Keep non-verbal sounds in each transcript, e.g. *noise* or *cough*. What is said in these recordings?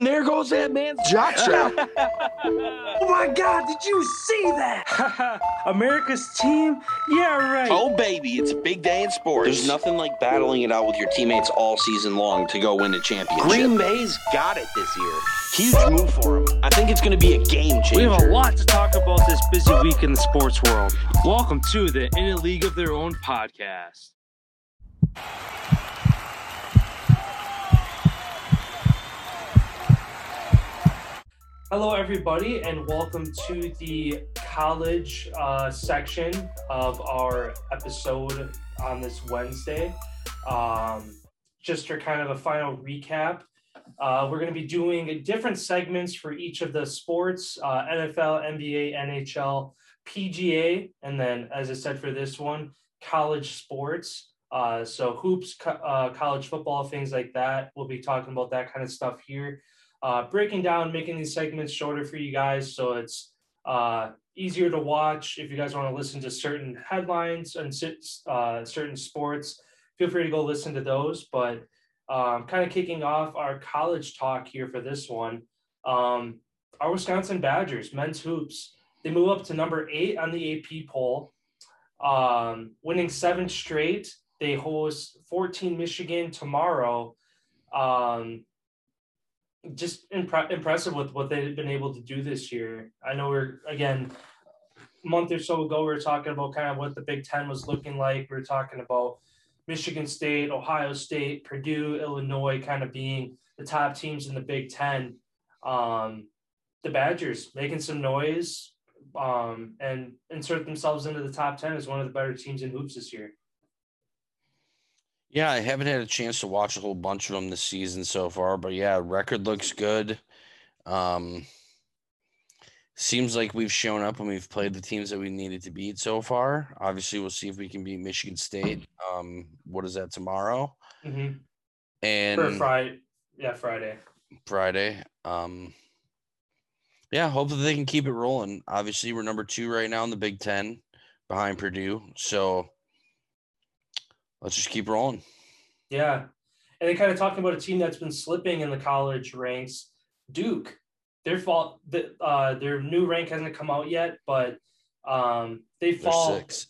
There goes that man's jock *laughs* strap. oh my God, did you see that? *laughs* America's team? Yeah, right. oh, baby, it's a big day in sports. There's nothing like battling it out with your teammates all season long to go win a championship. Green Bay's got it this year. Huge move for them. I think it's going to be a game changer. We have a lot to talk about this busy week in the sports world. Welcome to the In a League of Their Own podcast. Hello, everybody, and welcome to the college uh, section of our episode on this Wednesday. Um, just for kind of a final recap, uh, we're going to be doing different segments for each of the sports uh, NFL, NBA, NHL, PGA, and then, as I said for this one, college sports. Uh, so, hoops, co- uh, college football, things like that. We'll be talking about that kind of stuff here uh, breaking down, making these segments shorter for you guys so it's uh, easier to watch. If you guys want to listen to certain headlines and uh, certain sports, feel free to go listen to those. But um, kind of kicking off our college talk here for this one. Um, our Wisconsin Badgers, men's hoops, they move up to number eight on the AP poll, um, winning seven straight. They host 14 Michigan tomorrow. Um, just impre- impressive with what they've been able to do this year. I know we're again a month or so ago we were talking about kind of what the Big Ten was looking like. We were talking about Michigan State, Ohio State, Purdue, Illinois, kind of being the top teams in the Big Ten. Um, the Badgers making some noise um, and insert themselves into the top ten as one of the better teams in hoops this year. Yeah, I haven't had a chance to watch a whole bunch of them this season so far, but yeah, record looks good. Um, seems like we've shown up and we've played the teams that we needed to beat so far. Obviously, we'll see if we can beat Michigan State. Um, what is that tomorrow? Mm-hmm. And For Friday, yeah, Friday. Friday. Um, yeah, hopefully they can keep it rolling. Obviously, we're number two right now in the Big Ten behind Purdue, so let's just keep rolling. Yeah. And then kind of talking about a team that's been slipping in the college ranks, Duke. Their fault that uh, their new rank hasn't come out yet, but um, they fall. They're six.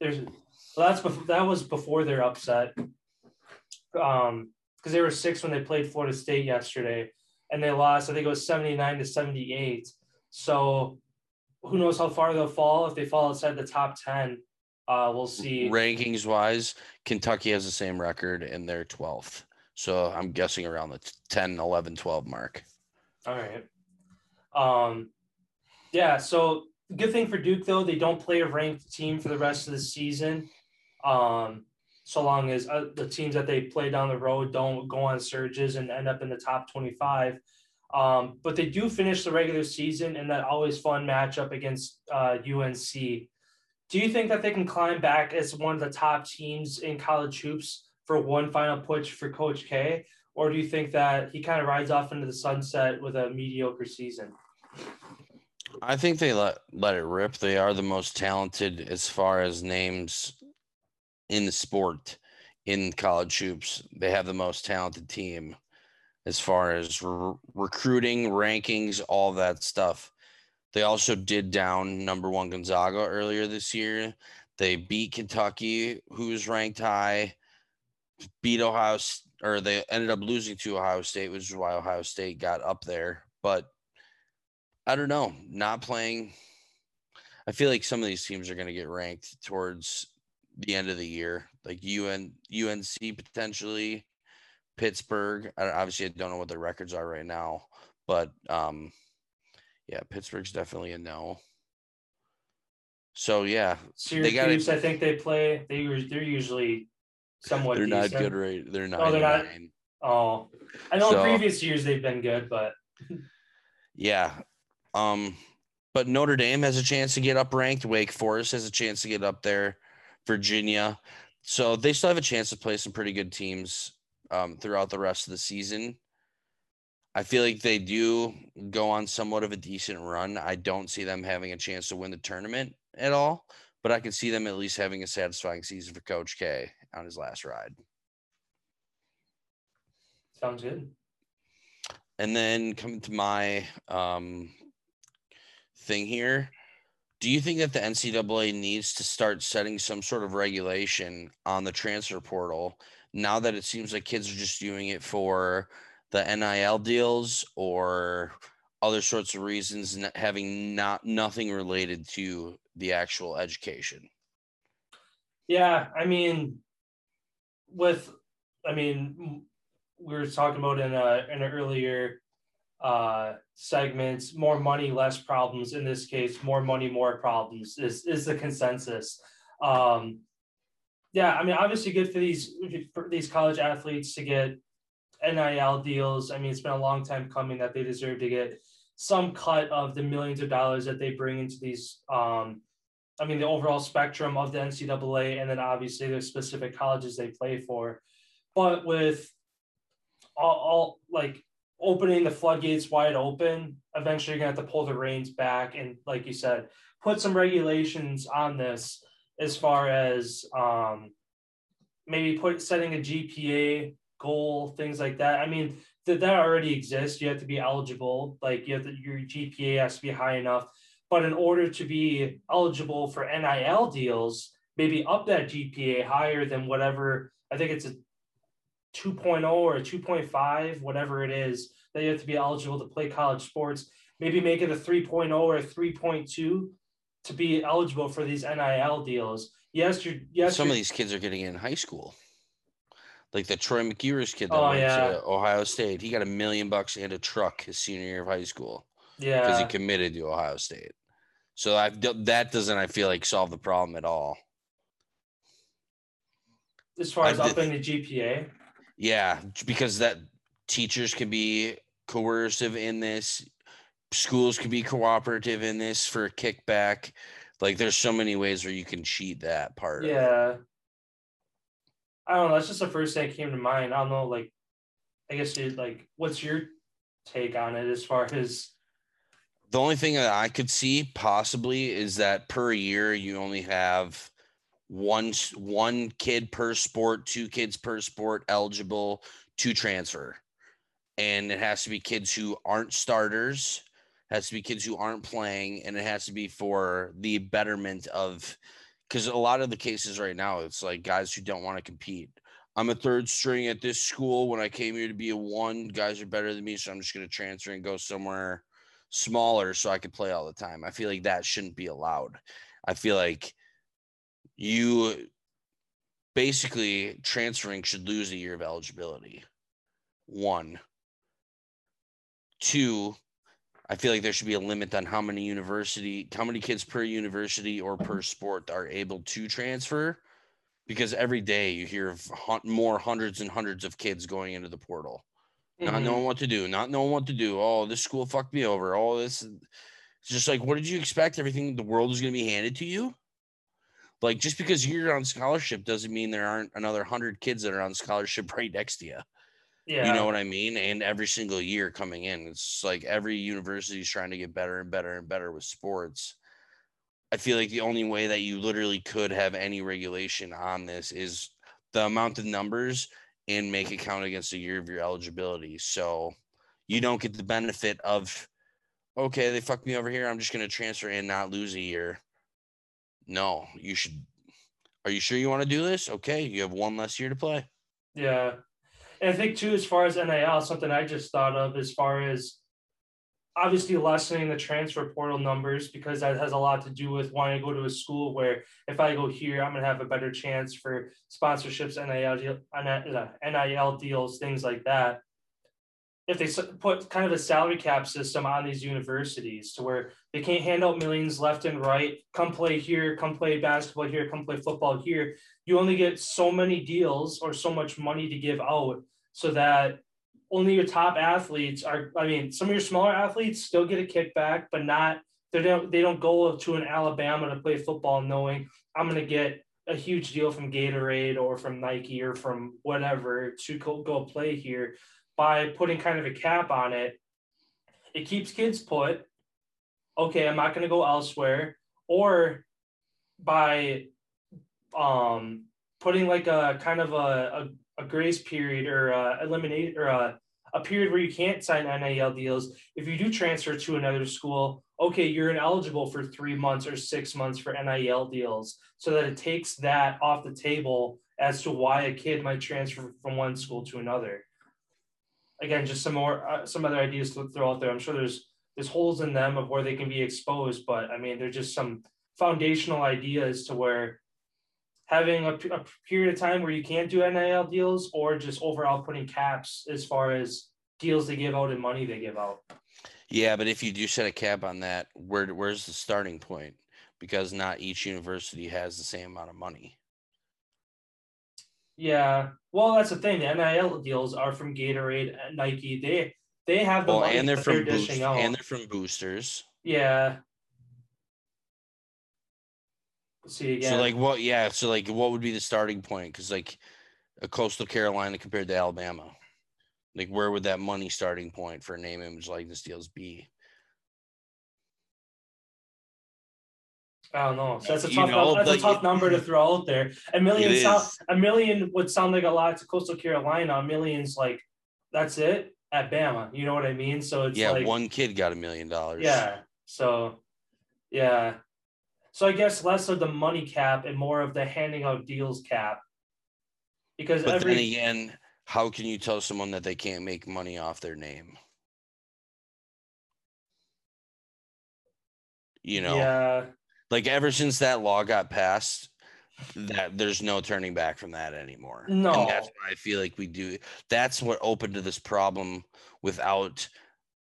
There's well, that's before, that was before their upset. Um, because they were six when they played Florida State yesterday, and they lost. I think it was seventy nine to seventy eight. So, who knows how far they'll fall? If they fall outside the top ten, uh, we'll see. Rankings wise, Kentucky has the same record and they're 12th. So I'm guessing around the 10, 11, 12 mark. All right. Um, yeah. So good thing for Duke though, they don't play a ranked team for the rest of the season. Um, so long as uh, the teams that they play down the road don't go on surges and end up in the top 25. Um, but they do finish the regular season in that always fun matchup against uh, UNC. Do you think that they can climb back as one of the top teams in college hoops for one final push for Coach K? Or do you think that he kind of rides off into the sunset with a mediocre season? I think they let let it rip. They are the most talented as far as names in the sport in college hoops. They have the most talented team as far as re- recruiting, rankings, all that stuff. They also did down number one Gonzaga earlier this year. They beat Kentucky, who's ranked high, beat Ohio, or they ended up losing to Ohio State, which is why Ohio State got up there. But I don't know, not playing. I feel like some of these teams are going to get ranked towards the end of the year, like UN, UNC potentially, Pittsburgh. I, obviously, I don't know what their records are right now, but um, yeah, Pittsburgh's definitely a no. So yeah, Syracuse. They I think they play. They they're usually somewhat. They're decent. not good, right? They're not. Oh, they're not. Oh, I know. So, previous years they've been good, but *laughs* yeah. Um, but Notre Dame has a chance to get up ranked. Wake Forest has a chance to get up there. Virginia. So they still have a chance to play some pretty good teams um, throughout the rest of the season. I feel like they do go on somewhat of a decent run. I don't see them having a chance to win the tournament at all, but I can see them at least having a satisfying season for Coach K on his last ride. Sounds good. And then coming to my um, thing here, do you think that the NCAA needs to start setting some sort of regulation on the transfer portal now that it seems like kids are just doing it for the NIL deals or other sorts of reasons, having not nothing related to the actual education? Yeah, I mean, with, I mean, we were talking about in a in an earlier uh, segments, more money, less problems. In this case, more money, more problems is is the consensus. Um, yeah, I mean, obviously good for these for these college athletes to get NIL deals. I mean, it's been a long time coming that they deserve to get some cut of the millions of dollars that they bring into these. Um, I mean, the overall spectrum of the NCAA, and then obviously the specific colleges they play for. But with all, all like opening the floodgates wide open, eventually you're gonna have to pull the reins back and, like you said, put some regulations on this as far as um, maybe put setting a GPA goal, things like that. I mean, that that already exists. You have to be eligible. Like you have to, your GPA has to be high enough. But in order to be eligible for NIL deals, maybe up that GPA higher than whatever I think it's a 2.0 or a 2.5, whatever it is, that you have to be eligible to play college sports. Maybe make it a 3.0 or a 3.2 to be eligible for these NIL deals. Yes, you're, yes. Some you're, of these kids are getting in high school. Like the Troy McEwers kid that Oh, went yeah. to Ohio State. He got a million bucks and a truck his senior year of high school yeah. because he committed to Ohio State. So I that doesn't I feel like solve the problem at all. as far as did- upping the GPA. Yeah, because that teachers can be coercive in this, schools can be cooperative in this for a kickback. Like there's so many ways where you can cheat that part. of it. Yeah. I don't know. That's just the first thing that came to mind. I don't know. Like, I guess you like, what's your take on it as far as? The only thing that I could see possibly is that per year you only have one one kid per sport, two kids per sport eligible to transfer. And it has to be kids who aren't starters, has to be kids who aren't playing, and it has to be for the betterment of because a lot of the cases right now it's like guys who don't want to compete. I'm a third string at this school. When I came here to be a one, guys are better than me, so I'm just going to transfer and go somewhere smaller so I could play all the time. I feel like that shouldn't be allowed. I feel like you basically transferring should lose a year of eligibility. One. Two, I feel like there should be a limit on how many university, how many kids per university or per sport are able to transfer. Because every day you hear of more hundreds and hundreds of kids going into the portal not Mhm. knowing what to do, not knowing what to do. Oh, this school fucked me over. Oh, this it's just like, what did you expect? Everything the world is going to be handed to you? Like, just because you're on scholarship doesn't mean there aren't another hundred kids that are on scholarship *laughs* right next to you. Yeah. You know what I mean? And every single year coming in, it's like every university is trying to get better and better and better with sports. I feel like the only way that you literally could have any regulation on this is the amount of numbers and make it count against the year of your eligibility. So you don't get the benefit of, okay, they fucked me over here. I'm just going to transfer and not lose a year. No, you should. Are you sure you want to do this? Okay, you have one less year to play. Yeah. And I think too, as far as NIL, something I just thought of as far as obviously lessening the transfer portal numbers because that has a lot to do with wanting to go to a school where if I go here, I'm gonna have a better chance for sponsorships, NIL, NIL uh, deals, things like that. If they put kind of a salary cap system on these universities to where they can't hand out millions left and right, come play here, come play basketball here, come play football here, you only get so many deals or so much money to give out so that only your top athletes are i mean some of your smaller athletes still get a kickback but not they don't they don't go to an alabama to play football knowing i'm going to get a huge deal from gatorade or from nike or from whatever to go, go play here. By putting kind of a cap on it it keeps kids put. Okay i'm not going to go elsewhere. Or by um putting like a kind of a, a, a grace period or uh eliminate or a a period where you can't sign NIL deals. If you do transfer to another school, okay, you're ineligible for three months or six months for NIL deals, so that it takes that off the table as to why a kid might transfer from one school to another. Again, just some more uh, some other ideas to throw out there. I'm sure there's there's holes in them of where they can be exposed, but I mean, they're just some foundational ideas to where having a, a, period of time where you can't do NIL deals or just overall putting caps as far as deals they give out and money they give out. Yeah, but if you do set a cap on that, where where's the starting point? Because not each university has the same amount of money. Yeah, well, that's the thing. The NIL deals are from Gatorade and Nike. They they have the well, money and they're from they're boost, and they're from boosters. yeah. Let's see again. So like what? Yeah. So like what would be the starting point? Because like a Coastal Carolina compared to Alabama, like where would that money starting point for a name, image, like likeness deals be? I don't know. So that's a You tough. know, that's a like- tough number to throw out there. A million It sound, a million would sound like a lot to Coastal Carolina. A million's like that's it at Bama. You know what I mean? So it's yeah, like one kid got a million dollars. Yeah. So, yeah. So I guess less of the money cap and more of the handing out deals cap. Because But every then again, how can you tell someone that they can't make money off their name? You know, yeah, like ever since that law got passed, that there's no turning back from that anymore. No. and that's what I feel like we do. That's what opened to this problem without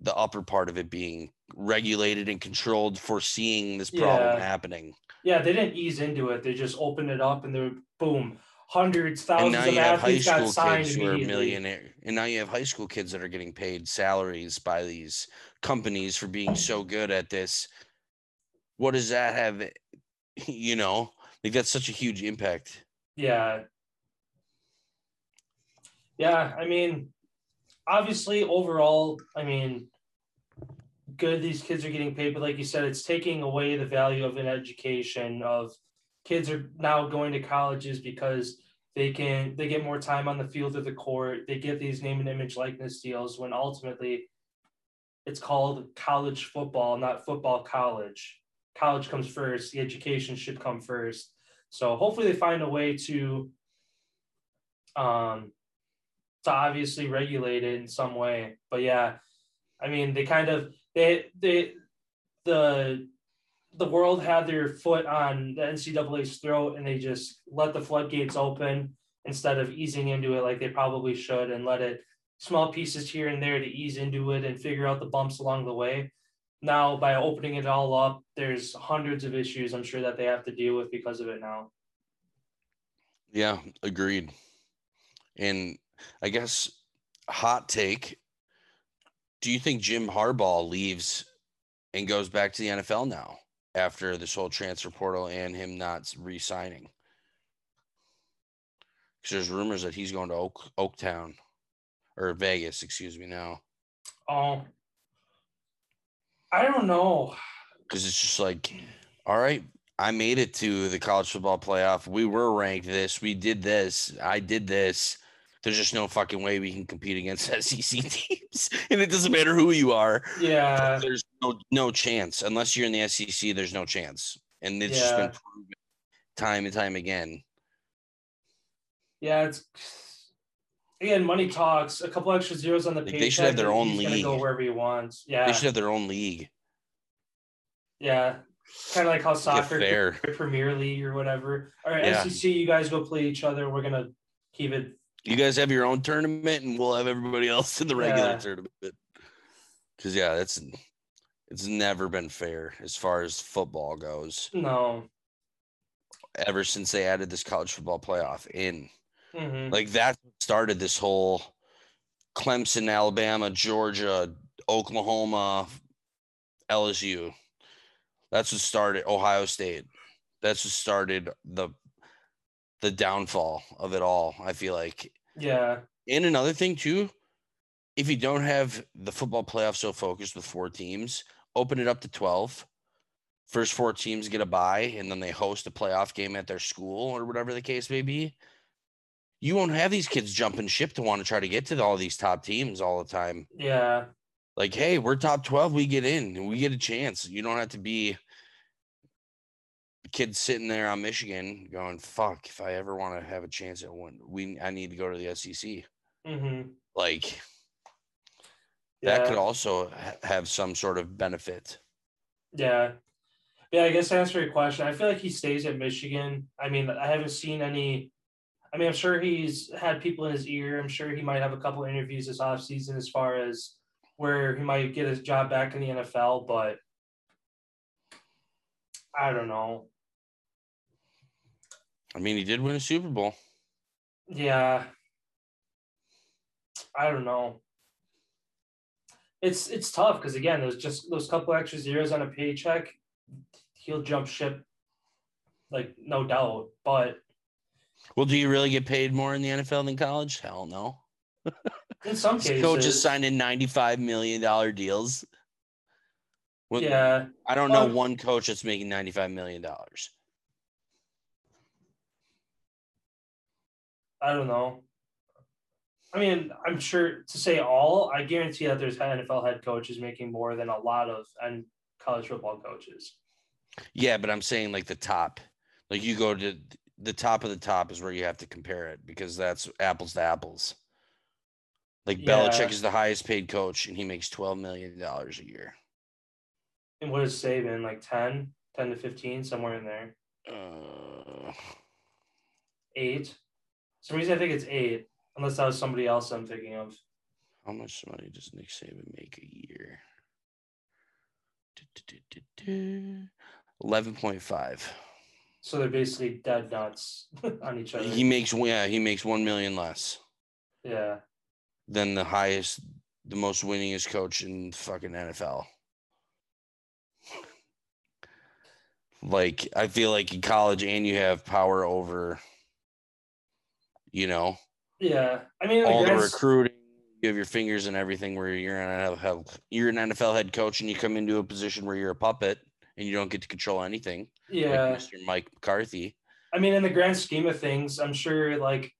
the upper part of it being regulated and controlled, foreseeing this problem Yeah. happening. yeah, they didn't ease into it. They just opened it up and they're boom, hundreds, And thousands now of you have high athletes got school signed kids who are millionaire, and now you have high school kids that are getting paid salaries by these companies for being so good at this. What does that have? *laughs* You know, like that's such a huge impact. Yeah. Yeah, I mean, obviously, overall, I mean, good these kids are getting paid, but like you said, it's taking away the value of an education. Of kids are now going to colleges because they can they get more time on the field of the court. They get these name and image likeness deals when ultimately it's called college football, not football college. College comes first. The education should come first. So hopefully they find a way to um to obviously regulate it in some way. But yeah, I mean they kind of they they the the world had their foot on the NCAA's throat and they just let the floodgates open instead of easing into it like they probably should and let it small pieces here and there to ease into it and figure out the bumps along the way. Now by opening it all up, there's hundreds of issues I'm sure that they have to deal with because of it now. Yeah, agreed. And I guess hot take. Do you think Jim Harbaugh leaves and goes back to the NFL now after this whole transfer portal and him not re-signing? Because there's rumors that he's going to Oak Oaktown or Vegas, excuse me now. Oh, I don't know. Because it's just like, all right, I made it to the college football playoff. We were ranked this. We did this. I did this. There's just no fucking way we can compete against *laughs* SEC teams, and it doesn't matter who you are. Yeah, There's no no chance unless you're in the SEC. There's no chance, and it's just been proven time and time again. yeah. It's again money talks. A couple extra zeros on the Like, paycheck. they should have their own gonna go wherever he wants. Yeah, They should have their own league. yeah. Kind of like how soccer fair. Premier League or whatever. All right, Yeah. SEC, you guys go play each other. We're gonna keep it. You guys have your own tournament, and we'll have everybody *laughs* else in the regular Yeah. tournament. Because yeah, that's it's never been fair as far as football goes. No. Ever since they added this college football playoff in, hmm like that started this whole Clemson, Alabama, Georgia, Oklahoma, LSU. That's what started Ohio State. That's what started the the downfall of it all. I feel like Yeah. And another thing too, if you don't have the football playoff so focused with four teams, open it up to 12. First four teams get a bye and then they host a playoff game at their school or whatever the case may be. you won't have these kids jumping ship to want to try to get to all these top teams all the time. Yeah. Like, hey, we're top 12, we get in and we get a chance. You don't have to be kid sitting there on Michigan going, fuck, if I ever want to have a chance at one, we I need to go to the SEC. Mm-hmm. Like Yeah. that could also ha- have some sort of benefit. Yeah. Yeah, I guess to answer your question, I feel like he stays at Michigan. I mean, I haven't seen any. I mean, I'm sure he's had people in his ear. I'm sure he might have a couple interviews this offseason as far as where he might get his job back in the NFL, but I don't know. I mean, he did win a Super Bowl. Yeah. I don't know. It's it's tough because again, there's just those couple extra zeros on a paycheck. He'll jump ship, like no doubt. But Well, do you really get paid more in the NFL than college? Hell no. *laughs* in some cases, coaches signing $95 million deals. When- yeah, I don't know one coach that's making $95 million. I don't know. I mean, I'm sure to say all, I guarantee that there's NFL head coaches making more than a lot of and college football coaches. Yeah, but I'm saying like the top. Like you go to the top of the top is where you have to compare it because that's apples to apples. Like Yeah. Belichick is the highest paid coach and he makes $12 million a year. And what is Saban like 10, 10 to 15, somewhere in there? Uh, Eight. Some reason I think it's eight, unless that was somebody else I'm thinking of. how much money does Nick Saban make a year? 11.5. So they're basically dead nuts *laughs* on each other. He makes yeah, he makes 1 million less yeah. than the highest the most winningest coach in fucking NFL. Like I feel like in college and you have power over you know, Yeah. I mean, all the recruiting, you have your fingers and everything where you're an NFL you're an NFL head coach and you come into a position where you're a puppet and you don't get to control anything. yeah. Like Mr. Mike McCarthy. I mean, in the grand scheme of things, I'm sure like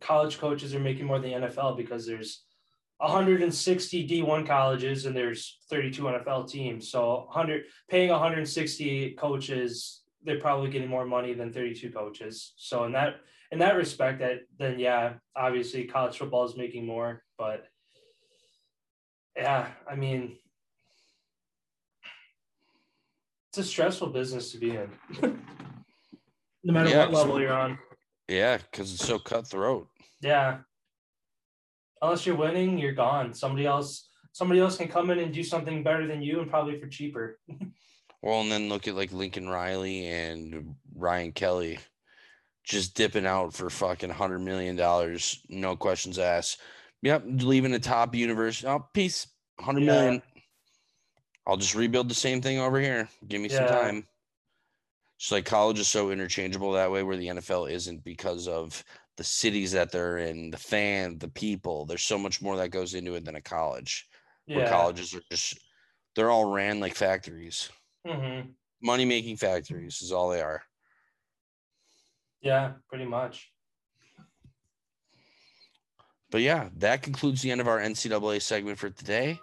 college coaches are making more than the NFL because there's 160 D1 colleges and there's 32 NFL teams. So 100 paying 160 coaches, they're probably getting more money than 32 coaches. So in that in that respect, that then yeah, obviously college football is making more, but yeah, I mean, it's a stressful business to be in. *laughs* no matter Yeah, what level you're on. Yeah, because it's so cutthroat. Yeah. Unless you're winning, you're gone. Somebody else somebody else can come in and do something better than you and probably for cheaper. *laughs* Well, and then look at like Lincoln Riley and Brian Kelly just dipping out for fucking hundred million dollars, no questions asked. Yep, leaving the top university. Oh, peace, hundred Yeah. million. I'll just rebuild the same thing over here. Give me some time. It's like college is so interchangeable that way, where the NFL isn't because of the cities that they're in, the fan, the people. There's so much more that goes into it than a college. Where Yeah. colleges are just they're all ran like factories hmm money making factories is all they are. Yeah, pretty much. But yeah, that concludes the end of our NCAA segment for today.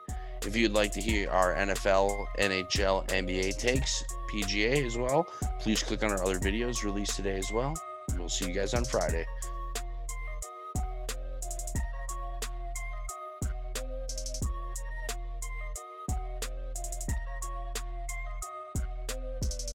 If you'd like to hear our NFL, NHL, NBA takes, PGA as well, please click on our other videos released today as well. We'll see you guys on Friday.